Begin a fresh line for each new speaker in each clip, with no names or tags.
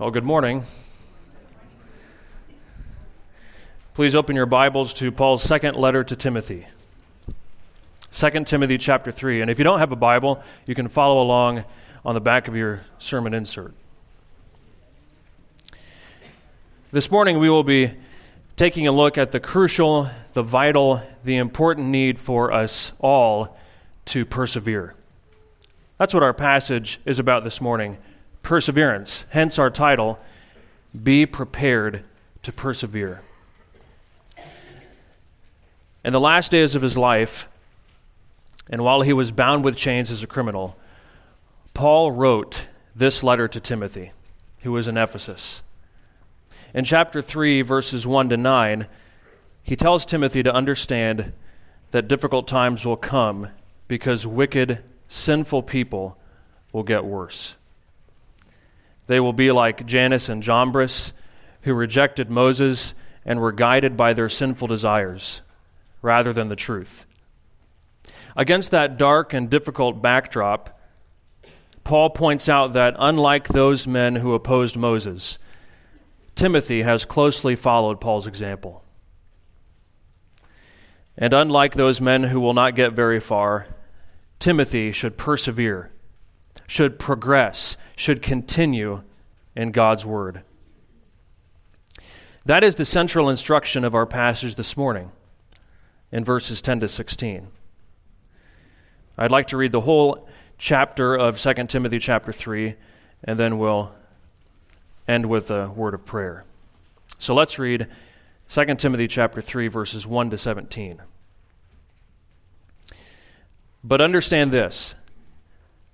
Well, good morning. Please open your Bibles to Paul's second letter to Timothy. 2 Timothy chapter 3. And if you don't have a Bible, you can follow along on the back of your sermon insert. This morning we will be taking a look at the crucial, the vital, the important need for us all to persevere. That's what our passage is about this morning perseverance. Hence our title, Be Prepared to Persevere. In the last days of his life, and while he was bound with chains as a criminal, Paul wrote this letter to Timothy, who was in Ephesus. In chapter 3, verses 1 to 9, he tells Timothy to understand that difficult times will come because wicked, sinful people will get worse. They will be like Jannes and Jambres, who rejected Moses and were guided by their sinful desires rather than the truth. Against that dark and difficult backdrop, Paul points out that unlike those men who opposed Moses, Timothy has closely followed Paul's example. And unlike those men who will not get very far, Timothy should persevere, should progress, should continue in God's Word. That is the central instruction of our passage this morning in verses 10 to 16. I'd like to read the whole chapter of 2 Timothy chapter 3, and then we'll end with a word of prayer. So let's read 2 Timothy chapter 3 verses 1 to 17. But understand this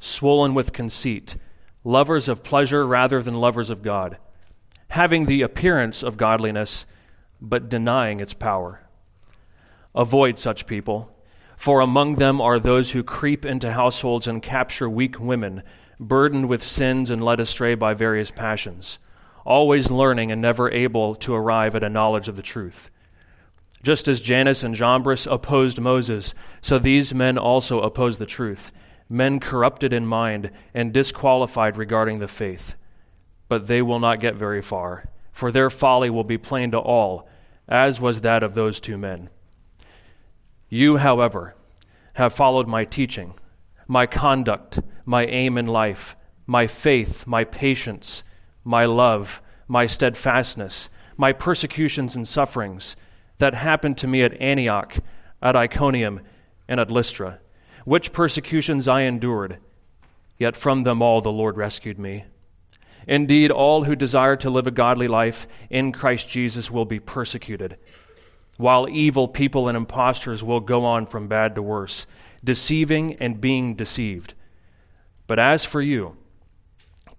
swollen with conceit, lovers of pleasure rather than lovers of God, having the appearance of godliness, but denying its power. Avoid such people, for among them are those who creep into households and capture weak women, burdened with sins and led astray by various passions, always learning and never able to arrive at a knowledge of the truth. Just as Jannes and Jambres opposed Moses, so these men also oppose the truth, men corrupted in mind and disqualified regarding the faith. But they will not get very far, for their folly will be plain to all, as was that of those two men. You, however, have followed my teaching, my conduct, my aim in life, my faith, my patience, my love, my steadfastness, my persecutions and sufferings that happened to me at Antioch, at Iconium, and at Lystra, which persecutions I endured, yet from them all the Lord rescued me. Indeed, all who desire to live a godly life in Christ Jesus will be persecuted while evil people and impostors will go on from bad to worse, deceiving and being deceived. But as for you,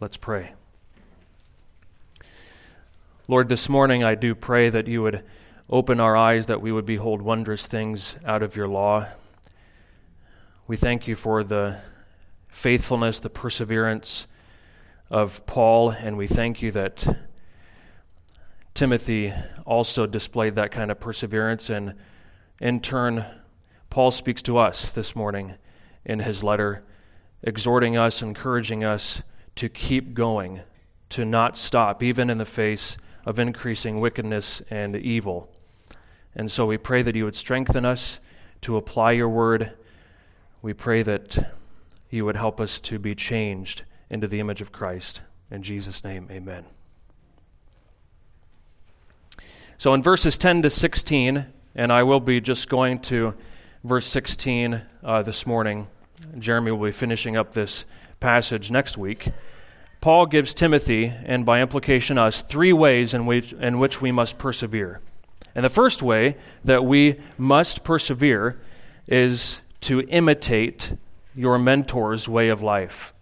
Let's pray. Lord, this morning I do pray that you would open our eyes, that we would behold wondrous things out of your law. We thank you for the faithfulness, the perseverance of Paul, and we thank you that Timothy also displayed that kind of perseverance. And in turn, Paul speaks to us this morning in his letter, exhorting us, encouraging us to keep going, to not stop, even in the face of increasing wickedness and evil. And so we pray that you would strengthen us to apply your word. We pray that you would help us to be changed into the image of Christ. In Jesus' name, amen. So in verses 10 to 16, and I will be just going to verse 16 uh, this morning. Jeremy will be finishing up this passage next week. Paul gives Timothy, and by implication us, three ways in which, in which we must persevere. And the first way that we must persevere is to imitate your mentor's way of life.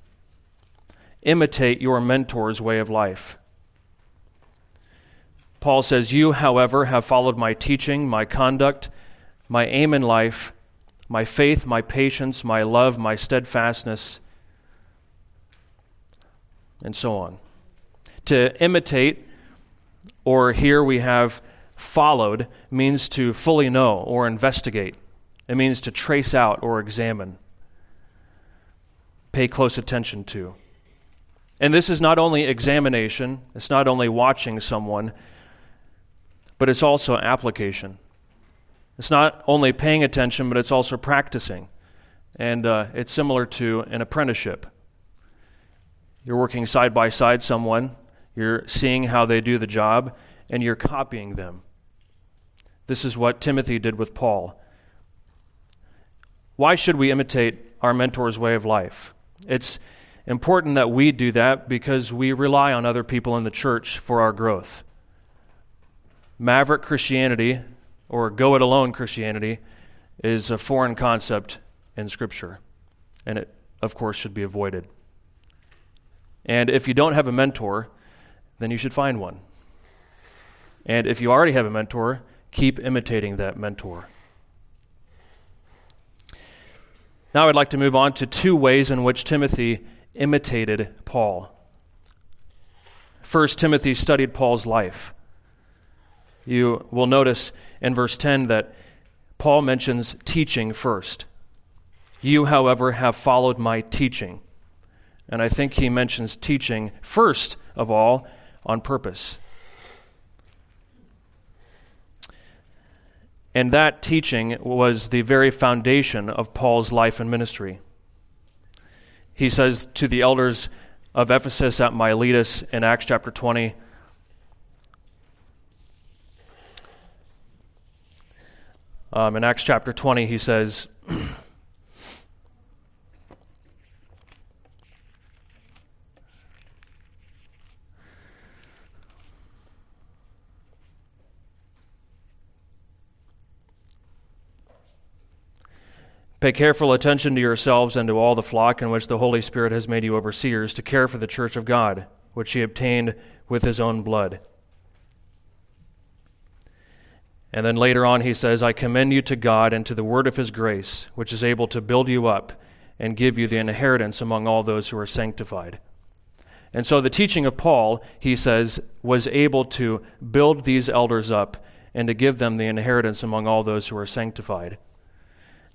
Imitate your mentor's way of life. Paul says, You, however, have followed my teaching, my conduct, my aim in life, my faith, my patience, my love, my steadfastness, and so on. To imitate, or here we have followed, means to fully know or investigate. It means to trace out or examine, pay close attention to. And this is not only examination, it's not only watching someone, but it's also application. It's not only paying attention, but it's also practicing. And uh, it's similar to an apprenticeship. You're working side by side someone, you're seeing how they do the job, and you're copying them. This is what Timothy did with Paul. Why should we imitate our mentor's way of life? It's important that we do that because we rely on other people in the church for our growth. Maverick Christianity, or go it alone Christianity, is a foreign concept in Scripture, and it, of course, should be avoided. And if you don't have a mentor, then you should find one. And if you already have a mentor, keep imitating that mentor. Now, I'd like to move on to two ways in which Timothy imitated Paul. First, Timothy studied Paul's life. You will notice in verse 10 that Paul mentions teaching first. You, however, have followed my teaching. And I think he mentions teaching first of all on purpose. And that teaching was the very foundation of Paul's life and ministry. He says to the elders of Ephesus at Miletus in Acts chapter 20, um, in Acts chapter 20, he says, Pay careful attention to yourselves and to all the flock in which the Holy Spirit has made you overseers to care for the church of God, which he obtained with his own blood. And then later on, he says, I commend you to God and to the word of his grace, which is able to build you up and give you the inheritance among all those who are sanctified. And so the teaching of Paul, he says, was able to build these elders up and to give them the inheritance among all those who are sanctified.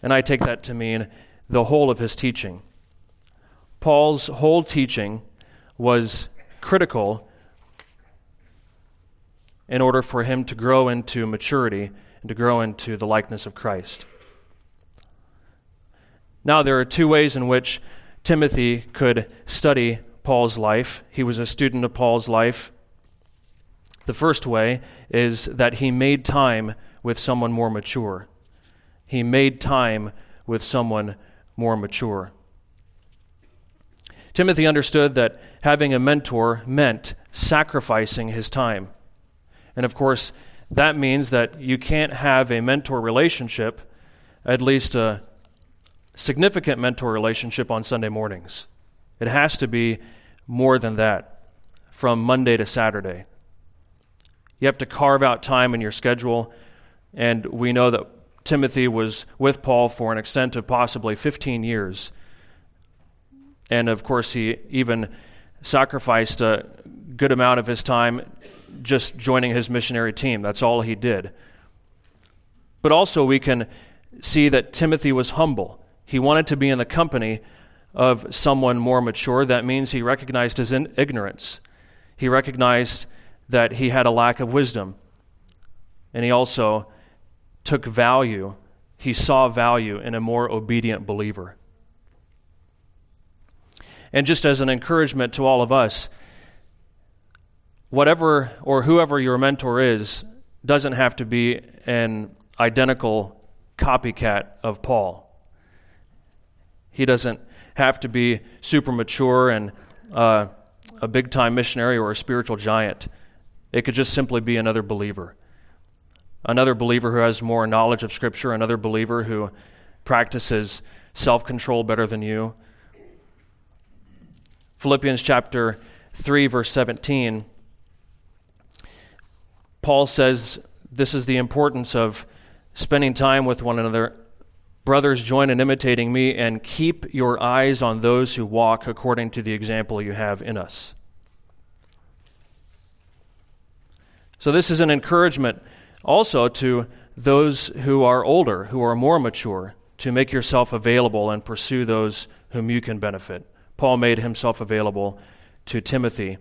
And I take that to mean the whole of his teaching. Paul's whole teaching was critical in order for him to grow into maturity and to grow into the likeness of Christ. Now, there are two ways in which Timothy could study Paul's life. He was a student of Paul's life. The first way is that he made time with someone more mature he made time with someone more mature. Timothy understood that having a mentor meant sacrificing his time. And of course, that means that you can't have a mentor relationship, at least a significant mentor relationship, on Sunday mornings. It has to be more than that, from Monday to Saturday. You have to carve out time in your schedule, and we know that Timothy was with Paul for an extent of possibly 15 years. And of course, he even sacrificed a good amount of his time just joining his missionary team. That's all he did. But also, we can see that Timothy was humble. He wanted to be in the company of someone more mature. That means he recognized his ignorance, he recognized that he had a lack of wisdom. And he also took value, he saw value in a more obedient believer. And just as an encouragement to all of us, whatever or whoever your mentor is, doesn't have to be an identical copycat of Paul. He doesn't have to be super mature and uh, a big time missionary or a spiritual giant. It could just simply be another believer. Another believer who has more knowledge of Scripture, another believer who practices self control better than you. Philippians chapter 3, verse 17, Paul says this is the importance of spending time with one another. Brothers, join in imitating me and keep your eyes on those who walk according to the example you have in us. So, this is an encouragement also to those who are older, who are more mature, to make yourself available and pursue those whom you can benefit. Paul made himself available to Timothy.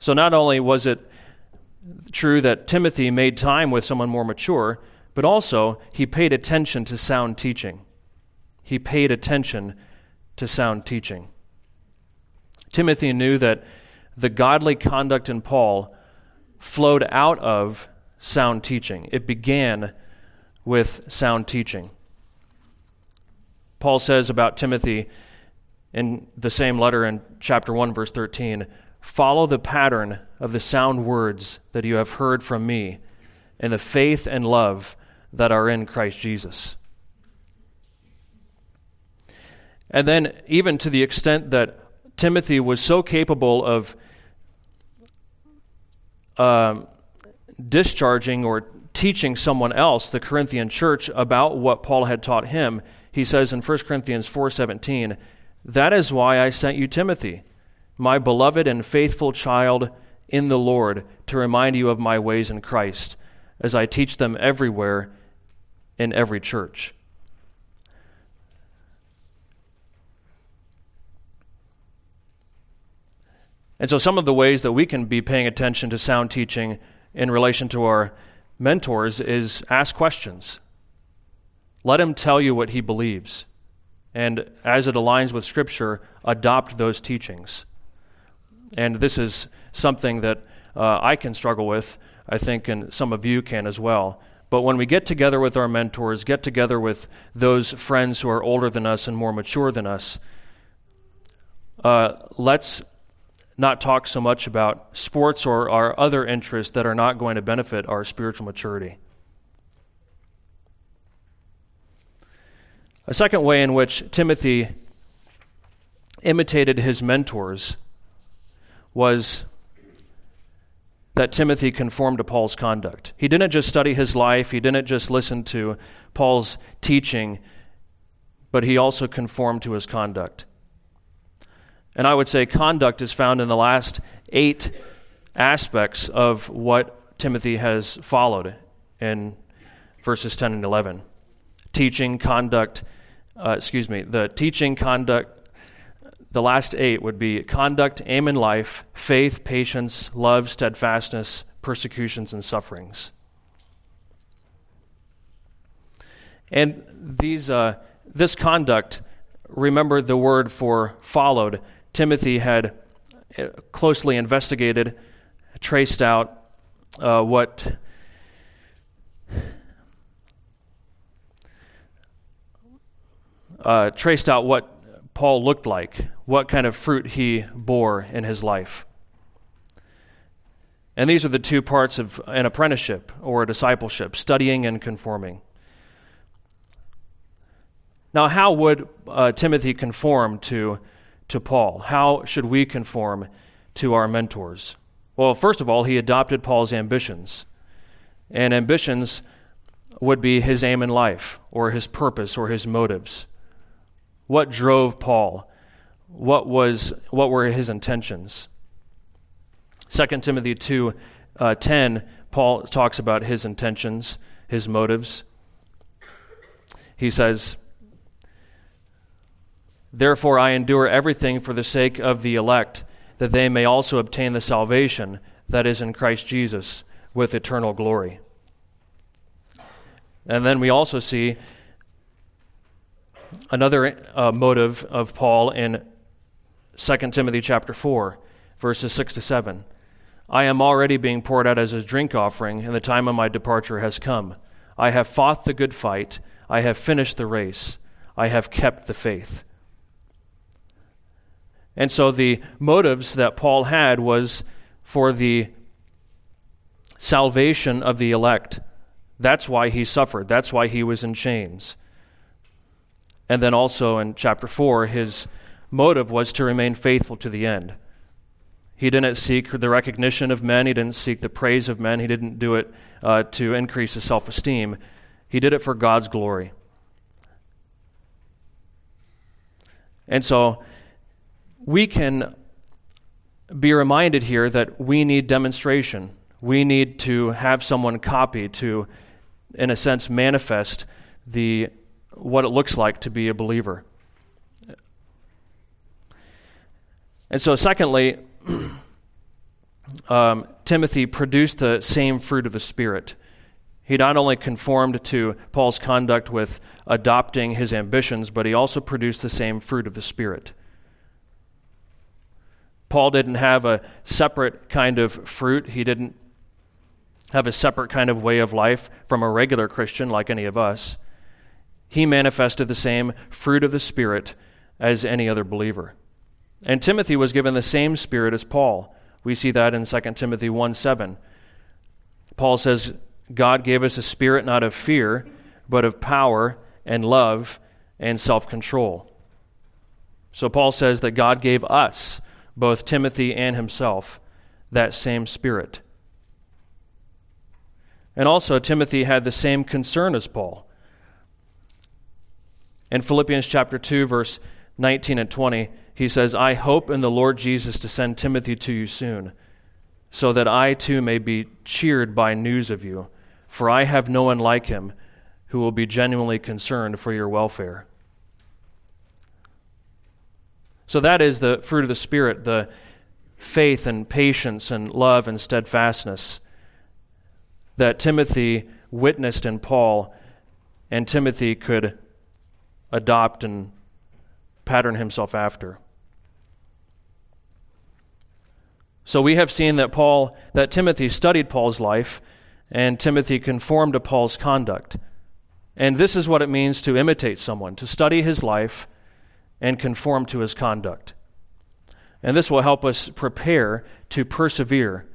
So, not only was it true that Timothy made time with someone more mature, but also he paid attention to sound teaching. He paid attention to sound teaching. Timothy knew that the godly conduct in Paul flowed out of sound teaching. It began with sound teaching. Paul says about Timothy in the same letter in chapter 1, verse 13 follow the pattern of the sound words that you have heard from me and the faith and love that are in Christ Jesus. And then, even to the extent that Timothy was so capable of um, discharging or teaching someone else, the Corinthian church, about what Paul had taught him, he says in 1 Corinthians 4:17, "That is why I sent you Timothy, my beloved and faithful child in the Lord, to remind you of my ways in Christ, as I teach them everywhere in every church." And so, some of the ways that we can be paying attention to sound teaching in relation to our mentors is ask questions. Let him tell you what he believes. And as it aligns with Scripture, adopt those teachings. And this is something that uh, I can struggle with, I think, and some of you can as well. But when we get together with our mentors, get together with those friends who are older than us and more mature than us, uh, let's not talk so much about sports or our other interests that are not going to benefit our spiritual maturity. A second way in which Timothy imitated his mentors was that Timothy conformed to Paul's conduct. He didn't just study his life, he didn't just listen to Paul's teaching, but he also conformed to his conduct. And I would say conduct is found in the last eight aspects of what Timothy has followed in verses 10 and 11 teaching, conduct, uh, excuse me, the teaching, conduct, the last eight would be conduct, aim in life, faith, patience, love, steadfastness, persecutions, and sufferings. And these, uh, this conduct, remember the word for followed, Timothy had uh, closely investigated, traced out uh, what uh, traced out what Paul looked like, what kind of fruit he bore in his life. And these are the two parts of an apprenticeship or a discipleship studying and conforming. Now, how would uh, Timothy conform to to Paul? How should we conform to our mentors? Well, first of all, he adopted Paul's ambitions. And ambitions would be his aim in life, or his purpose, or his motives. What drove Paul? What, was, what were his intentions? 2 Timothy 2 uh, 10, Paul talks about his intentions, his motives. He says, Therefore, I endure everything for the sake of the elect, that they may also obtain the salvation that is in Christ Jesus with eternal glory. And then we also see another uh, motive of Paul in 2 Timothy chapter 4, verses 6 to 7. I am already being poured out as a drink offering, and the time of my departure has come. I have fought the good fight. I have finished the race. I have kept the faith. And so the motives that Paul had was for the salvation of the elect. That's why he suffered. That's why he was in chains. And then also in chapter 4, his motive was to remain faithful to the end. He didn't seek the recognition of men, he didn't seek the praise of men, he didn't do it uh, to increase his self esteem. He did it for God's glory. And so we can be reminded here that we need demonstration. We need to have someone copy to, in a sense, manifest the what it looks like to be a believer. And so, secondly, um, Timothy produced the same fruit of the Spirit. He not only conformed to Paul's conduct with adopting his ambitions, but he also produced the same fruit of the Spirit. Paul didn't have a separate kind of fruit. He didn't have a separate kind of way of life from a regular Christian like any of us. He manifested the same fruit of the Spirit as any other believer. And Timothy was given the same spirit as Paul. We see that in 2 Timothy 1 7. Paul says, God gave us a spirit not of fear, but of power and love and self control. So Paul says that God gave us, both Timothy and himself, that same spirit. And also, Timothy had the same concern as Paul. In Philippians chapter 2, verse 19 and 20, he says, I hope in the Lord Jesus to send Timothy to you soon, so that I too may be cheered by news of you, for I have no one like him who will be genuinely concerned for your welfare. So that is the fruit of the Spirit, the faith and patience and love and steadfastness that Timothy witnessed in Paul, and Timothy could adopt and pattern himself after. So we have seen that Paul that Timothy studied Paul's life and Timothy conformed to Paul's conduct. And this is what it means to imitate someone, to study his life and conform to his conduct. And this will help us prepare to persevere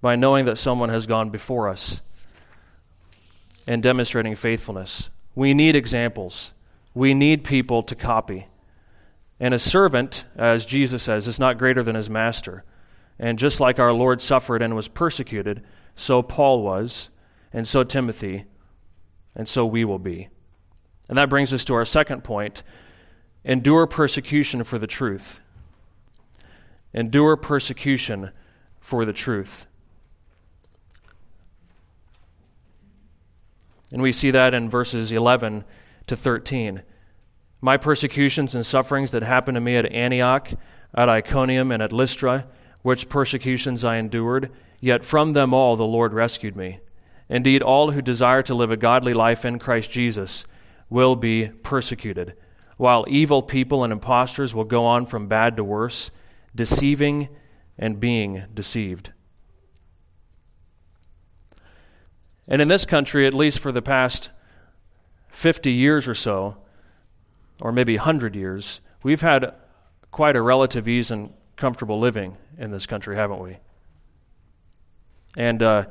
by knowing that someone has gone before us and demonstrating faithfulness. We need examples. We need people to copy. And a servant, as Jesus says, is not greater than his master. And just like our Lord suffered and was persecuted, so Paul was, and so Timothy, and so we will be. And that brings us to our second point endure persecution for the truth. Endure persecution for the truth. And we see that in verses 11 to 13. My persecutions and sufferings that happened to me at Antioch, at Iconium, and at Lystra, which persecutions I endured, yet from them all the Lord rescued me. Indeed, all who desire to live a godly life in Christ Jesus will be persecuted, while evil people and impostors will go on from bad to worse, deceiving and being deceived. And in this country, at least for the past 50 years or so, or maybe 100 years, we've had quite a relative ease and comfortable living in this country, haven't we? And uh,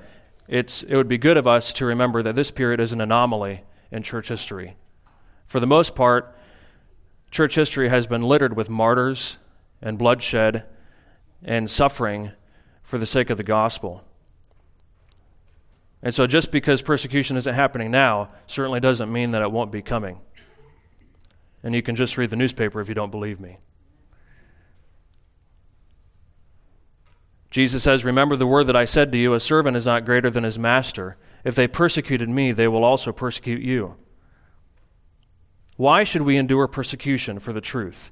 it's, it would be good of us to remember that this period is an anomaly in church history. For the most part, church history has been littered with martyrs and bloodshed and suffering for the sake of the gospel. And so, just because persecution isn't happening now certainly doesn't mean that it won't be coming. And you can just read the newspaper if you don't believe me. Jesus says, Remember the word that I said to you, a servant is not greater than his master. If they persecuted me, they will also persecute you. Why should we endure persecution for the truth?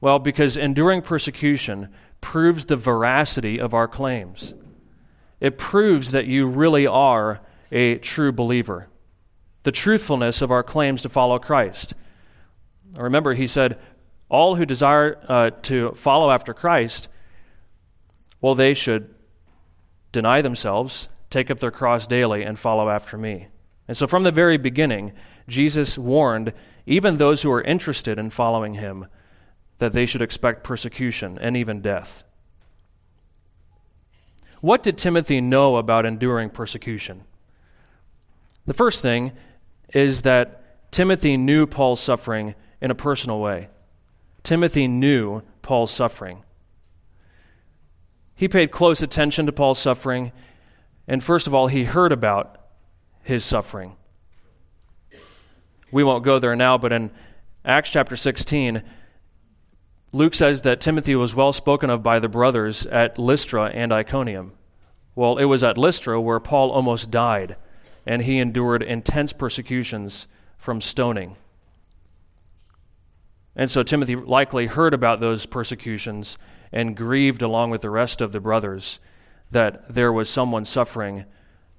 Well, because enduring persecution proves the veracity of our claims. It proves that you really are a true believer, the truthfulness of our claims to follow Christ. Remember, he said, All who desire uh, to follow after Christ well, they should deny themselves, take up their cross daily, and follow after me. And so from the very beginning, Jesus warned even those who were interested in following him that they should expect persecution and even death. What did Timothy know about enduring persecution? The first thing is that Timothy knew Paul's suffering in a personal way. Timothy knew Paul's suffering. He paid close attention to Paul's suffering, and first of all, he heard about his suffering. We won't go there now, but in Acts chapter 16, Luke says that Timothy was well spoken of by the brothers at Lystra and Iconium. Well, it was at Lystra where Paul almost died, and he endured intense persecutions from stoning. And so Timothy likely heard about those persecutions and grieved along with the rest of the brothers that there was someone suffering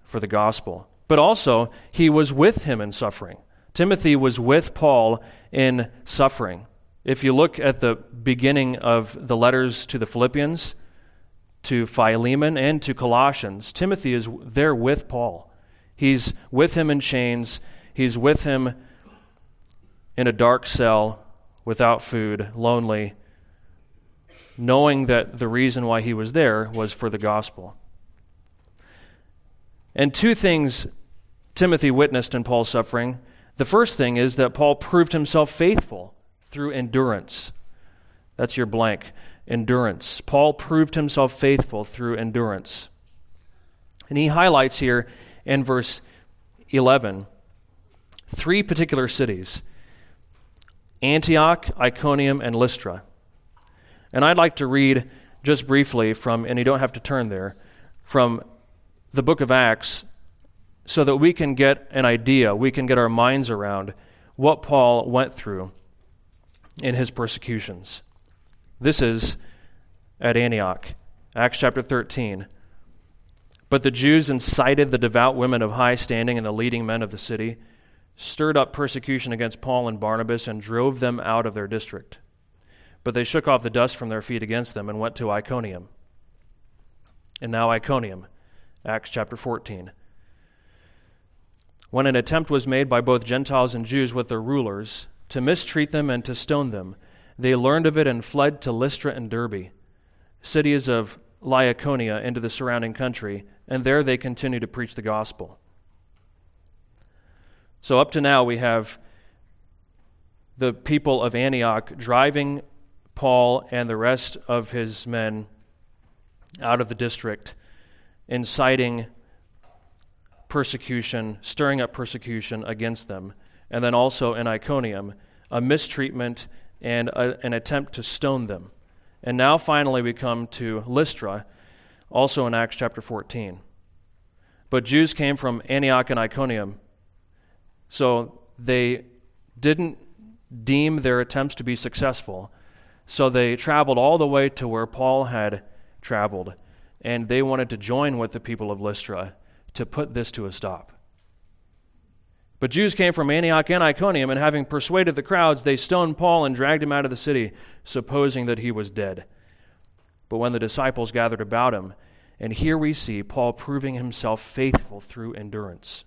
for the gospel. But also, he was with him in suffering. Timothy was with Paul in suffering. If you look at the beginning of the letters to the Philippians, to Philemon, and to Colossians, Timothy is there with Paul. He's with him in chains, he's with him in a dark cell, without food, lonely, knowing that the reason why he was there was for the gospel. And two things Timothy witnessed in Paul's suffering. The first thing is that Paul proved himself faithful through endurance. That's your blank. Endurance. Paul proved himself faithful through endurance. And he highlights here in verse 11 three particular cities Antioch, Iconium, and Lystra. And I'd like to read just briefly from, and you don't have to turn there, from the book of Acts so that we can get an idea, we can get our minds around what Paul went through in his persecutions. This is at Antioch, Acts chapter 13. But the Jews incited the devout women of high standing and the leading men of the city, stirred up persecution against Paul and Barnabas, and drove them out of their district. But they shook off the dust from their feet against them and went to Iconium. And now, Iconium, Acts chapter 14. When an attempt was made by both Gentiles and Jews with their rulers, to mistreat them and to stone them. They learned of it and fled to Lystra and Derbe, cities of Lycaonia, into the surrounding country, and there they continued to preach the gospel. So, up to now, we have the people of Antioch driving Paul and the rest of his men out of the district, inciting persecution, stirring up persecution against them and then also in Iconium, a mistreatment and a, an attempt to stone them. And now finally we come to Lystra, also in Acts chapter 14. But Jews came from Antioch and Iconium, so they didn't deem their attempts to be successful. So they traveled all the way to where Paul had traveled, and they wanted to join with the people of Lystra to put this to a stop. But Jews came from Antioch and Iconium, and having persuaded the crowds, they stoned Paul and dragged him out of the city, supposing that he was dead. But when the disciples gathered about him, and here we see Paul proving himself faithful through endurance.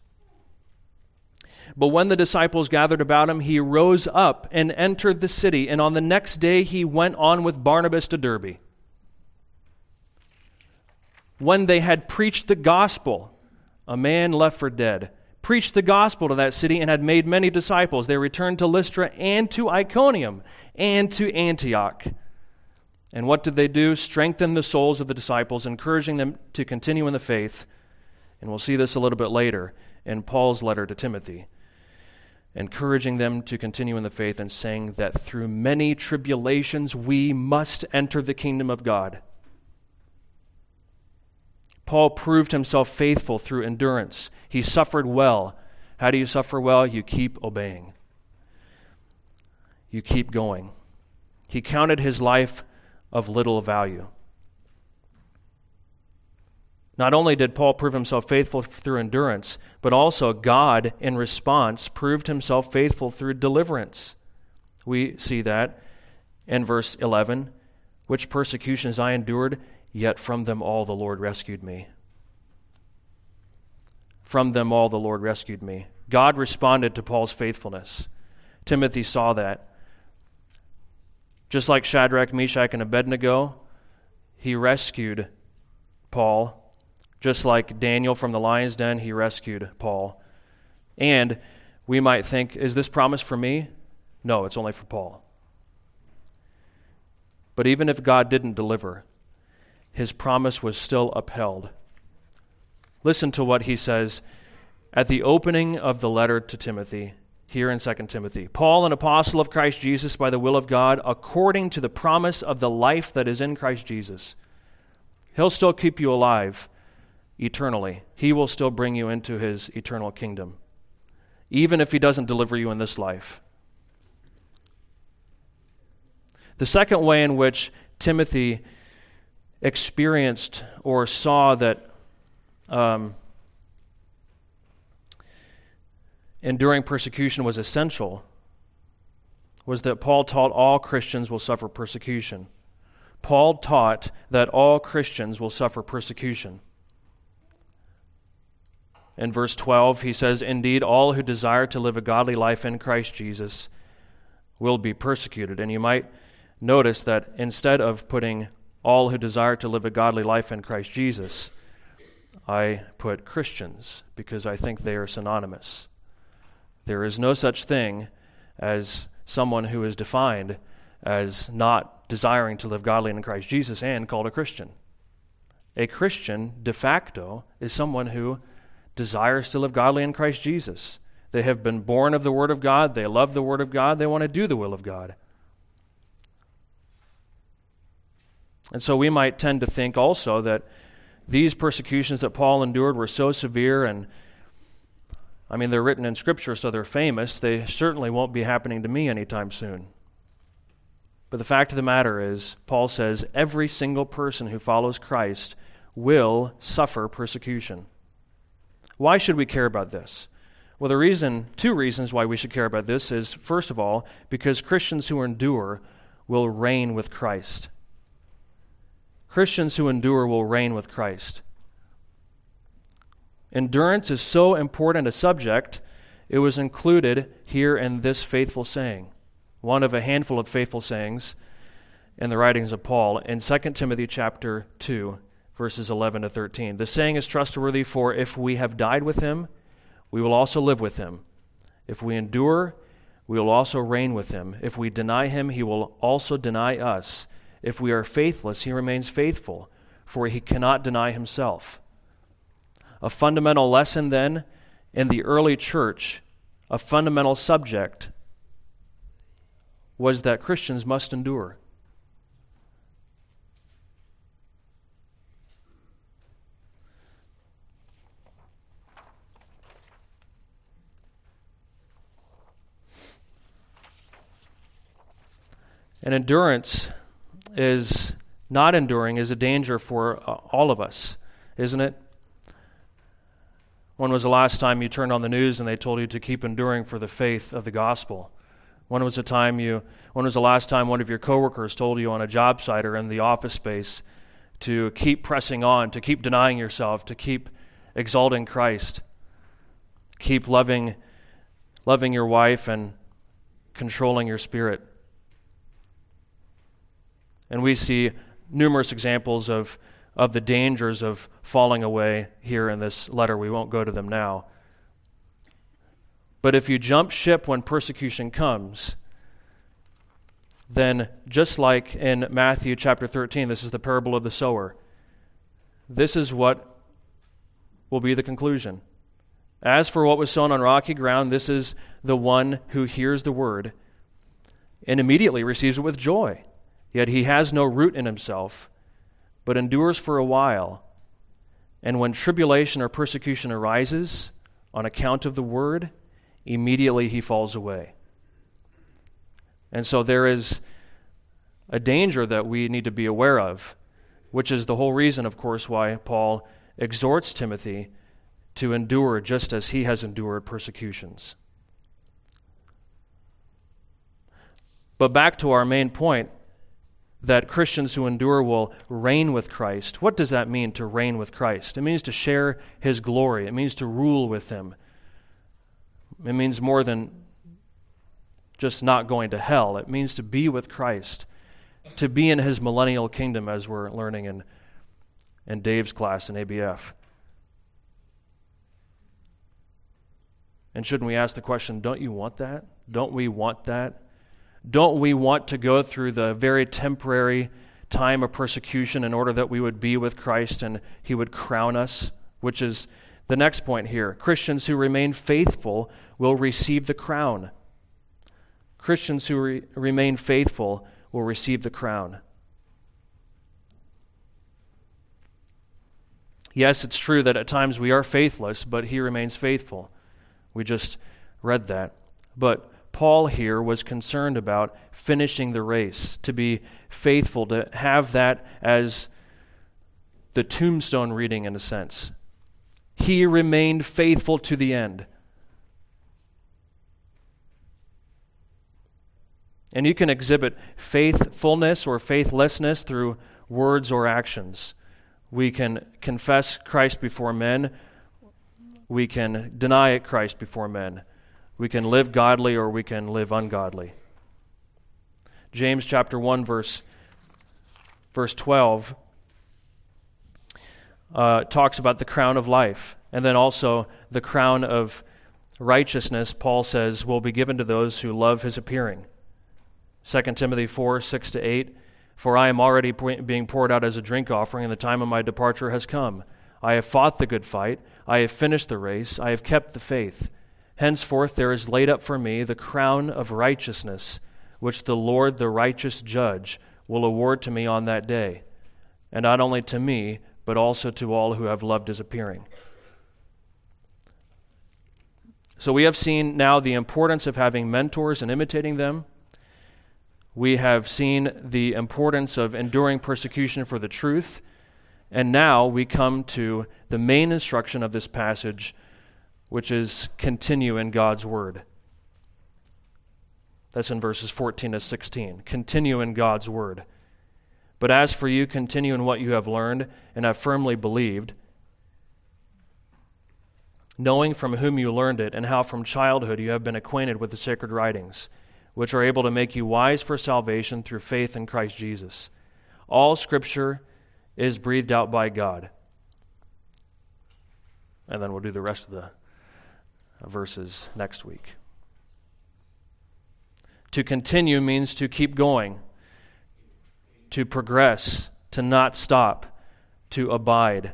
But when the disciples gathered about him, he rose up and entered the city, and on the next day he went on with Barnabas to Derbe. When they had preached the gospel, a man left for dead preached the gospel to that city and had made many disciples. They returned to Lystra and to Iconium and to Antioch. And what did they do? Strengthen the souls of the disciples, encouraging them to continue in the faith. And we'll see this a little bit later in Paul's letter to Timothy. Encouraging them to continue in the faith and saying that through many tribulations we must enter the kingdom of God. Paul proved himself faithful through endurance. He suffered well. How do you suffer well? You keep obeying, you keep going. He counted his life of little value. Not only did Paul prove himself faithful through endurance, but also God, in response, proved himself faithful through deliverance. We see that in verse 11 which persecutions I endured, yet from them all the Lord rescued me. From them all the Lord rescued me. God responded to Paul's faithfulness. Timothy saw that. Just like Shadrach, Meshach, and Abednego, he rescued Paul. Just like Daniel from the lion's den, he rescued Paul. And we might think, is this promise for me? No, it's only for Paul. But even if God didn't deliver, his promise was still upheld. Listen to what he says at the opening of the letter to Timothy, here in 2 Timothy. Paul, an apostle of Christ Jesus by the will of God, according to the promise of the life that is in Christ Jesus. He'll still keep you alive eternally, He will still bring you into His eternal kingdom, even if He doesn't deliver you in this life. The second way in which Timothy experienced or saw that um, enduring persecution was essential was that Paul taught all Christians will suffer persecution. Paul taught that all Christians will suffer persecution. In verse 12, he says, Indeed, all who desire to live a godly life in Christ Jesus will be persecuted. And you might notice that instead of putting all who desire to live a godly life in Christ Jesus, I put Christians because I think they are synonymous. There is no such thing as someone who is defined as not desiring to live godly in Christ Jesus and called a Christian. A Christian, de facto, is someone who desires to live godly in Christ Jesus. They have been born of the Word of God, they love the Word of God, they want to do the will of God. And so we might tend to think also that these persecutions that Paul endured were so severe and I mean, they're written in Scripture, so they're famous. They certainly won't be happening to me anytime soon. But the fact of the matter is, Paul says every single person who follows Christ will suffer persecution. Why should we care about this? Well, the reason, two reasons why we should care about this is first of all, because Christians who endure will reign with Christ. Christians who endure will reign with Christ. Endurance is so important a subject, it was included here in this faithful saying, one of a handful of faithful sayings in the writings of Paul in 2 Timothy chapter 2 verses 11 to 13. The saying is trustworthy for if we have died with him, we will also live with him. If we endure, we will also reign with him. If we deny him, he will also deny us. If we are faithless, he remains faithful, for he cannot deny himself. A fundamental lesson, then, in the early church, a fundamental subject, was that Christians must endure. And endurance is not enduring is a danger for uh, all of us, isn't it? When was the last time you turned on the news and they told you to keep enduring for the faith of the gospel? When was the time you when was the last time one of your coworkers told you on a job site or in the office space to keep pressing on, to keep denying yourself, to keep exalting Christ, keep loving loving your wife and controlling your spirit? And we see numerous examples of, of the dangers of falling away here in this letter. We won't go to them now. But if you jump ship when persecution comes, then just like in Matthew chapter 13, this is the parable of the sower, this is what will be the conclusion. As for what was sown on rocky ground, this is the one who hears the word and immediately receives it with joy. Yet he has no root in himself, but endures for a while. And when tribulation or persecution arises on account of the word, immediately he falls away. And so there is a danger that we need to be aware of, which is the whole reason, of course, why Paul exhorts Timothy to endure just as he has endured persecutions. But back to our main point that Christians who endure will reign with Christ. What does that mean to reign with Christ? It means to share his glory, it means to rule with him. It means more than just not going to hell, it means to be with Christ, to be in his millennial kingdom, as we're learning in, in Dave's class in ABF. And shouldn't we ask the question, don't you want that? Don't we want that? Don't we want to go through the very temporary time of persecution in order that we would be with Christ and he would crown us? Which is the next point here. Christians who remain faithful will receive the crown. Christians who re- remain faithful will receive the crown. Yes, it's true that at times we are faithless, but he remains faithful. We just read that. But Paul here was concerned about finishing the race, to be faithful, to have that as the tombstone reading in a sense. He remained faithful to the end. And you can exhibit faithfulness or faithlessness through words or actions. We can confess Christ before men. We can deny Christ before men. We can live godly or we can live ungodly. James chapter 1 verse verse 12 uh, talks about the crown of life and then also the crown of righteousness paul says will be given to those who love his appearing. 2 timothy 4 6 to 8 for i am already being poured out as a drink offering and the time of my departure has come. I have fought the good fight. I have finished the race. I have kept the faith Henceforth there is laid up for me the crown of righteousness, which the Lord, the righteous judge, will award to me on that day, and not only to me, but also to all who have loved his appearing. So we have seen now the importance of having mentors and imitating them. We have seen the importance of enduring persecution for the truth. And now we come to the main instruction of this passage which is continue in God's word. That's in verses 14 to 16. Continue in God's word. But as for you, continue in what you have learned and have firmly believed, knowing from whom you learned it, and how from childhood you have been acquainted with the sacred writings, which are able to make you wise for salvation through faith in Christ Jesus. All Scripture is breathed out by God. And then we'll do the rest of the verses next week. To continue means to keep going, to progress, to not stop, to abide.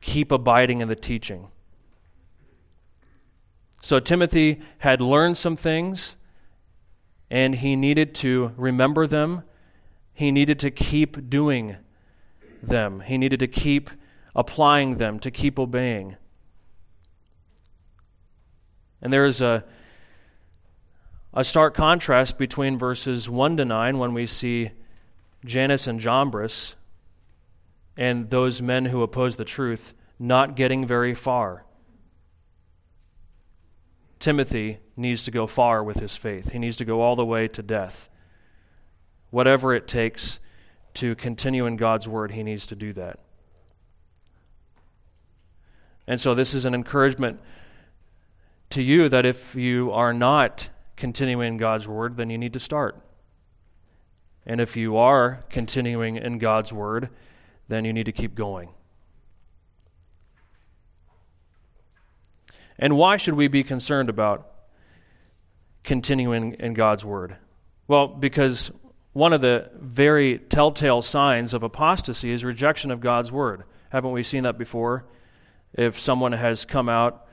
Keep abiding in the teaching. So Timothy had learned some things, and he needed to remember them. He needed to keep doing them. He needed to keep applying them, to keep obeying. And there is a, a stark contrast between verses 1 to 9 when we see Jannes and Jambres and those men who oppose the truth not getting very far. Timothy needs to go far with his faith. He needs to go all the way to death. Whatever it takes to continue in God's word, he needs to do that. And so, this is an encouragement to you that if you are not continuing in God's Word, then you need to start. And if you are continuing in God's Word, then you need to keep going. And why should we be concerned about continuing in God's Word? Well, because one of the very telltale signs of apostasy is rejection of God's Word. Haven't we seen that before? If someone has come out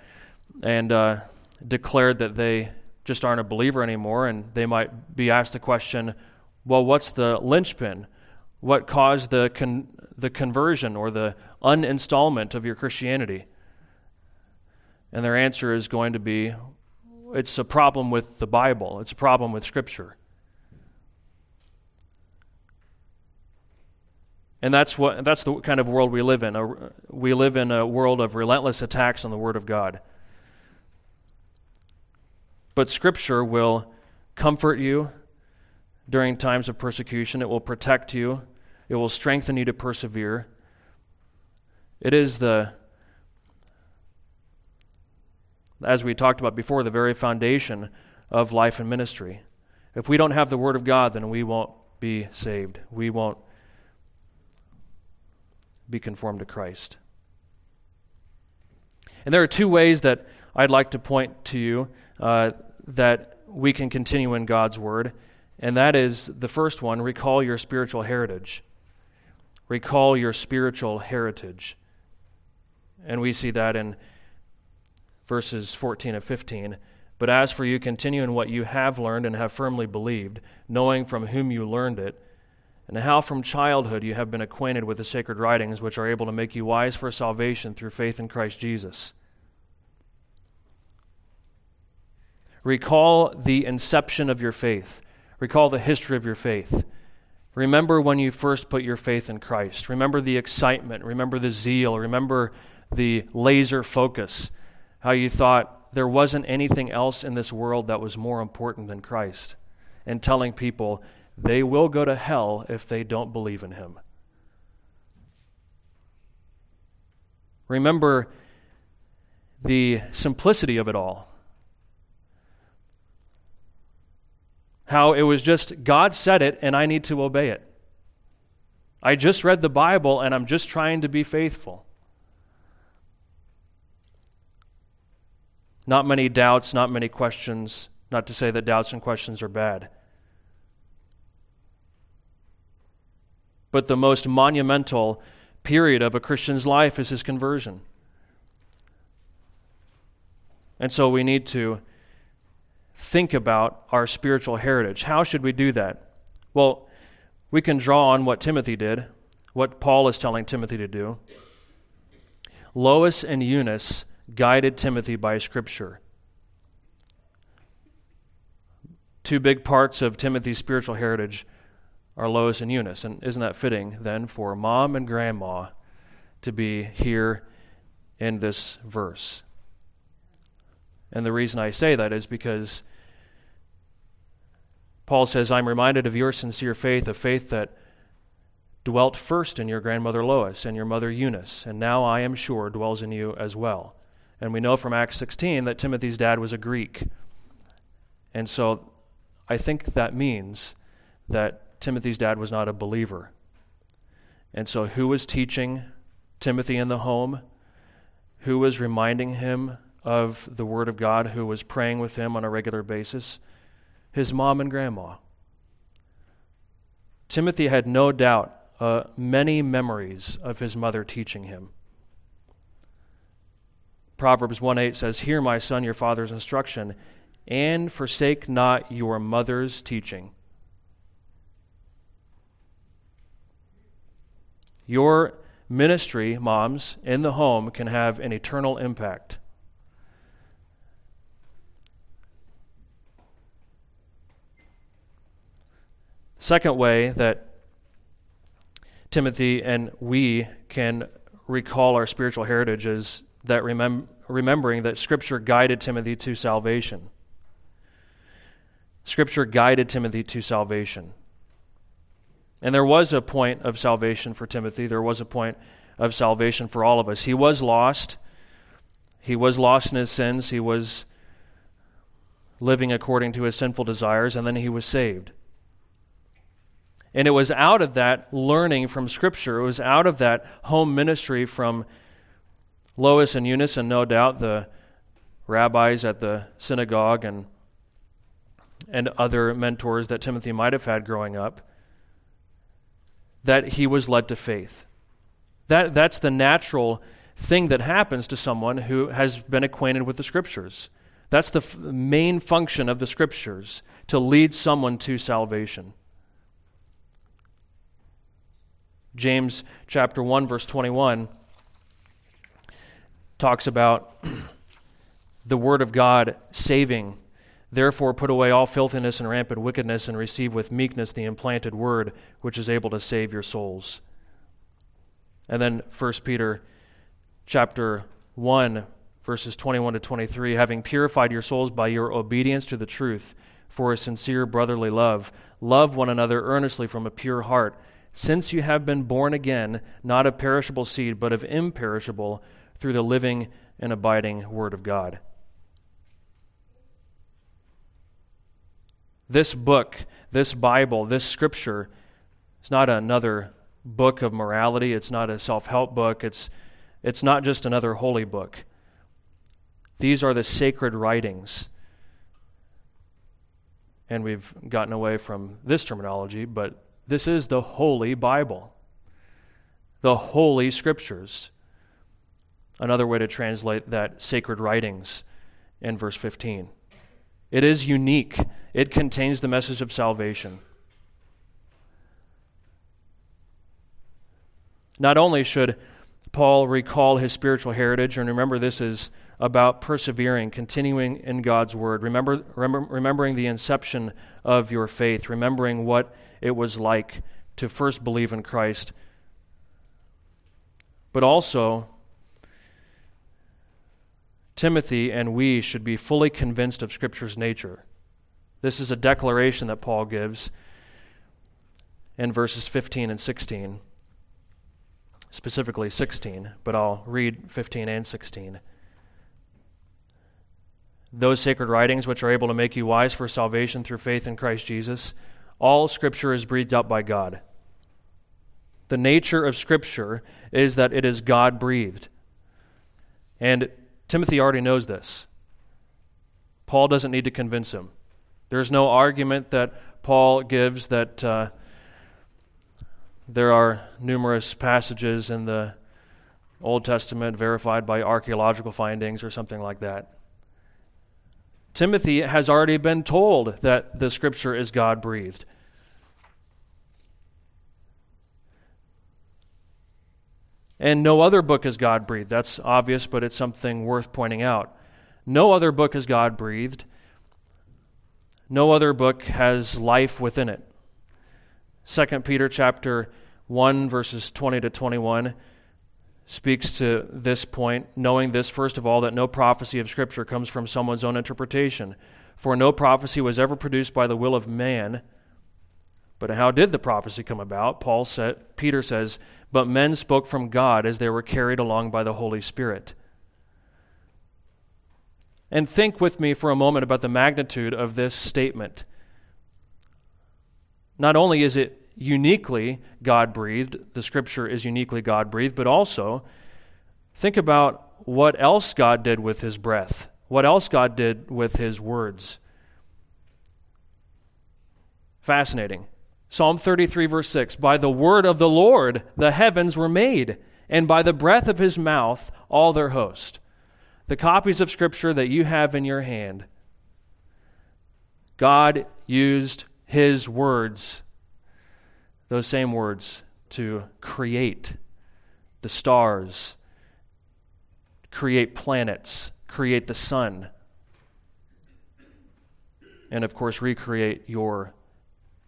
and uh, declared that they just aren't a believer anymore, and they might be asked the question, well, what's the linchpin? What caused the, con- the conversion or the uninstallment of your Christianity? And their answer is going to be it's a problem with the Bible, it's a problem with Scripture. And that's what that's the kind of world we live in. we live in a world of relentless attacks on the Word of God. But Scripture will comfort you, during times of persecution. It will protect you, it will strengthen you to persevere. It is the, as we talked about before, the very foundation of life and ministry. If we don't have the Word of God, then we won't be saved. We won't be conformed to Christ. And there are two ways that I'd like to point to you uh, that we can continue in God's Word. And that is the first one recall your spiritual heritage. Recall your spiritual heritage. And we see that in verses 14 and 15. But as for you, continue in what you have learned and have firmly believed, knowing from whom you learned it, and how from childhood you have been acquainted with the sacred writings, which are able to make you wise for salvation through faith in Christ Jesus. Recall the inception of your faith. Recall the history of your faith. Remember when you first put your faith in Christ. Remember the excitement. Remember the zeal. Remember the laser focus. How you thought there wasn't anything else in this world that was more important than Christ. And telling people they will go to hell if they don't believe in Him. Remember the simplicity of it all. How it was just God said it and I need to obey it. I just read the Bible and I'm just trying to be faithful. Not many doubts, not many questions. Not to say that doubts and questions are bad. But the most monumental period of a Christian's life is his conversion. And so we need to think about our spiritual heritage. How should we do that? Well, we can draw on what Timothy did, what Paul is telling Timothy to do. Lois and Eunice guided Timothy by Scripture. Two big parts of Timothy's spiritual heritage are Lois and Eunice. And isn't that fitting then for mom and grandma to be here in this verse? And the reason I say that is because Paul says, I'm reminded of your sincere faith, a faith that dwelt first in your grandmother Lois and your mother Eunice, and now I am sure dwells in you as well. And we know from Acts 16 that Timothy's dad was a Greek. And so I think that means that Timothy's dad was not a believer. And so who was teaching Timothy in the home? Who was reminding him of the Word of God? Who was praying with him on a regular basis? his mom and grandma. Timothy had no doubt uh, many memories of his mother teaching him. Proverbs 1 8 says, Hear, my son, your father's instruction, and forsake not your mother's teaching. Your ministry, moms, in the home can have an eternal impact. Second way that Timothy and we can recall our spiritual heritage is that remem- remembering that Scripture guided Timothy to salvation. Scripture guided Timothy to salvation. And there was a point of salvation for Timothy. There was a point of salvation for all of us. He was lost. He was lost in his sins. He was living according to his sinful desires, and then he was saved. And it was out of that learning from Scripture, it was out of that home ministry from Lois and Eunice, and no doubt the rabbis at the synagogue and, and other mentors that Timothy might have had growing up, that he was led to faith. That, that's the natural thing that happens to someone who has been acquainted with the Scriptures. That's the f- main function of the Scriptures, to lead someone to salvation. James chapter 1 verse 21 talks about the word of God saving. Therefore put away all filthiness and rampant wickedness and receive with meekness the implanted word which is able to save your souls. And then 1 Peter chapter 1 verses 21 to 23 having purified your souls by your obedience to the truth for a sincere brotherly love love one another earnestly from a pure heart, since you have been born again, not of perishable seed, but of imperishable, through the living and abiding Word of God. This book, this Bible, this scripture is not another book of morality. It's not a self help book. It's, it's not just another holy book. These are the sacred writings. And we've gotten away from this terminology, but this is the Holy Bible, the Holy Scriptures. Another way to translate that sacred writings in verse 15. It is unique, it contains the message of salvation. Not only should Paul recall his spiritual heritage, and remember this is about persevering, continuing in God's word, remember, remember, remembering the inception of your faith, remembering what it was like to first believe in Christ, but also Timothy and we should be fully convinced of Scripture's nature. This is a declaration that Paul gives in verses 15 and 16, specifically 16, but I'll read 15 and 16. Those sacred writings which are able to make you wise for salvation through faith in Christ Jesus, all Scripture is breathed out by God. The nature of Scripture is that it is God breathed. And Timothy already knows this. Paul doesn't need to convince him. There's no argument that Paul gives that uh, there are numerous passages in the Old Testament verified by archaeological findings or something like that. Timothy has already been told that the scripture is God breathed. And no other book is God breathed. That's obvious, but it's something worth pointing out. No other book is God breathed. No other book has life within it. 2 Peter chapter 1 verses 20 to 21 speaks to this point, knowing this first of all that no prophecy of scripture comes from someone's own interpretation, for no prophecy was ever produced by the will of man, but how did the prophecy come about? Paul said, Peter says, but men spoke from God as they were carried along by the Holy Spirit. And think with me for a moment about the magnitude of this statement. Not only is it uniquely God breathed, the scripture is uniquely God breathed, but also think about what else God did with his breath, what else God did with his words. Fascinating. Psalm 33, verse 6 By the word of the Lord the heavens were made, and by the breath of his mouth all their host. The copies of Scripture that you have in your hand, God used his words, those same words, to create the stars, create planets, create the sun, and of course, recreate your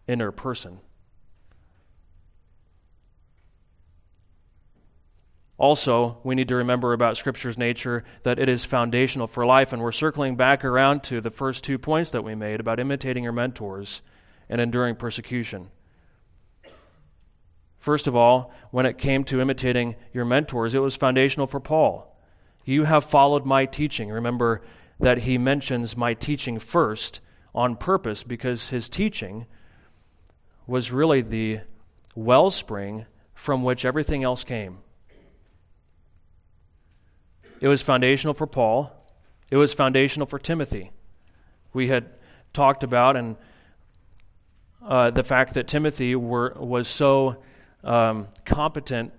inner person. Also, we need to remember about Scripture's nature that it is foundational for life, and we're circling back around to the first two points that we made about imitating your mentors and enduring persecution. First of all, when it came to imitating your mentors, it was foundational for Paul. You have followed my teaching. Remember that he mentions my teaching first on purpose because his teaching was really the wellspring from which everything else came. It was foundational for Paul, it was foundational for Timothy. We had talked about and uh, the fact that Timothy were, was so um, competent,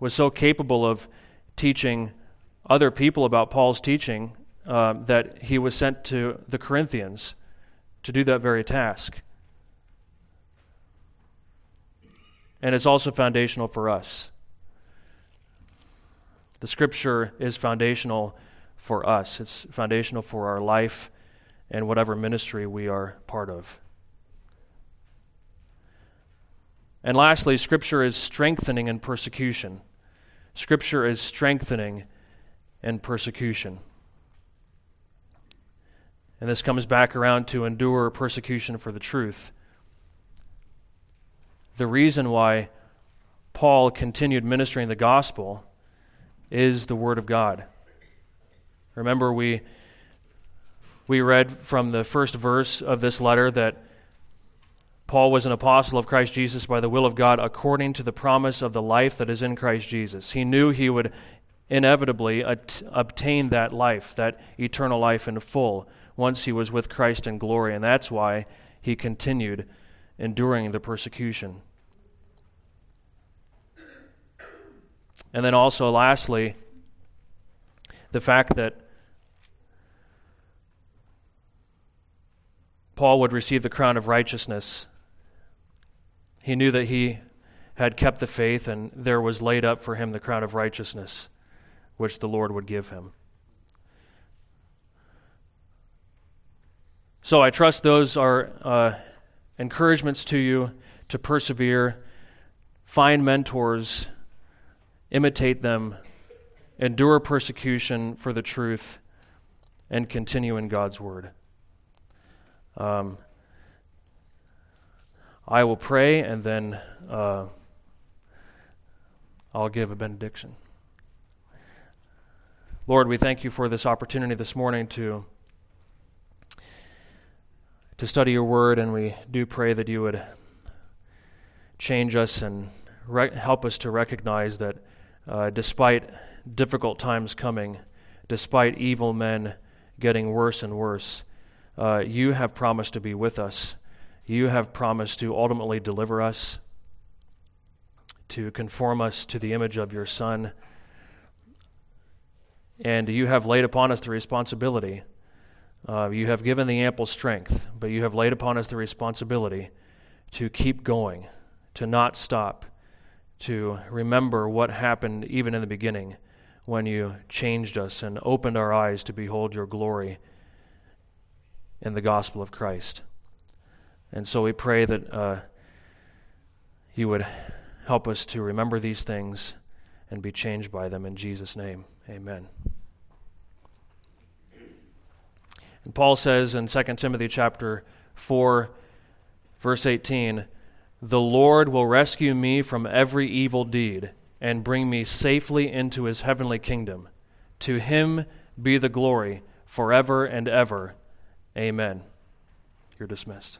was so capable of teaching other people about Paul's teaching uh, that he was sent to the Corinthians to do that very task. and it's also foundational for us. The scripture is foundational for us, it's foundational for our life and whatever ministry we are part of. And lastly, scripture is strengthening in persecution. Scripture is strengthening in persecution. And this comes back around to endure persecution for the truth. the reason why Paul continued ministering the gospel is the Word of God. Remember, we, we read from the first verse of this letter that Paul was an apostle of Christ Jesus by the will of God according to the promise of the life that is in Christ Jesus. He knew he would inevitably at- obtain that life, that eternal life in full, once he was with Christ in glory, and that's why he continued enduring the persecution. And then also, lastly, the fact that Paul would receive the crown of righteousness. He knew that he had kept the faith, and there was laid up for him the crown of righteousness, which the Lord would give him. So I trust those are uh, encouragements to you to persevere, find mentors, imitate them, endure persecution for the truth, and continue in God's word. Um, I will pray and then uh, I'll give a benediction. Lord, we thank you for this opportunity this morning to to study your word, and we do pray that you would change us and re- help us to recognize that uh, despite difficult times coming, despite evil men getting worse and worse, uh, you have promised to be with us. You have promised to ultimately deliver us, to conform us to the image of your Son. And you have laid upon us the responsibility uh, you have given the ample strength, but you have laid upon us the responsibility to keep going, to not stop, to remember what happened even in the beginning when you changed us and opened our eyes to behold your glory in the gospel of Christ. And so we pray that uh, you would help us to remember these things and be changed by them in Jesus' name. Amen. And Paul says in 2 Timothy chapter 4 verse 18, "The Lord will rescue me from every evil deed and bring me safely into his heavenly kingdom. To him be the glory forever and ever. Amen." You're dismissed.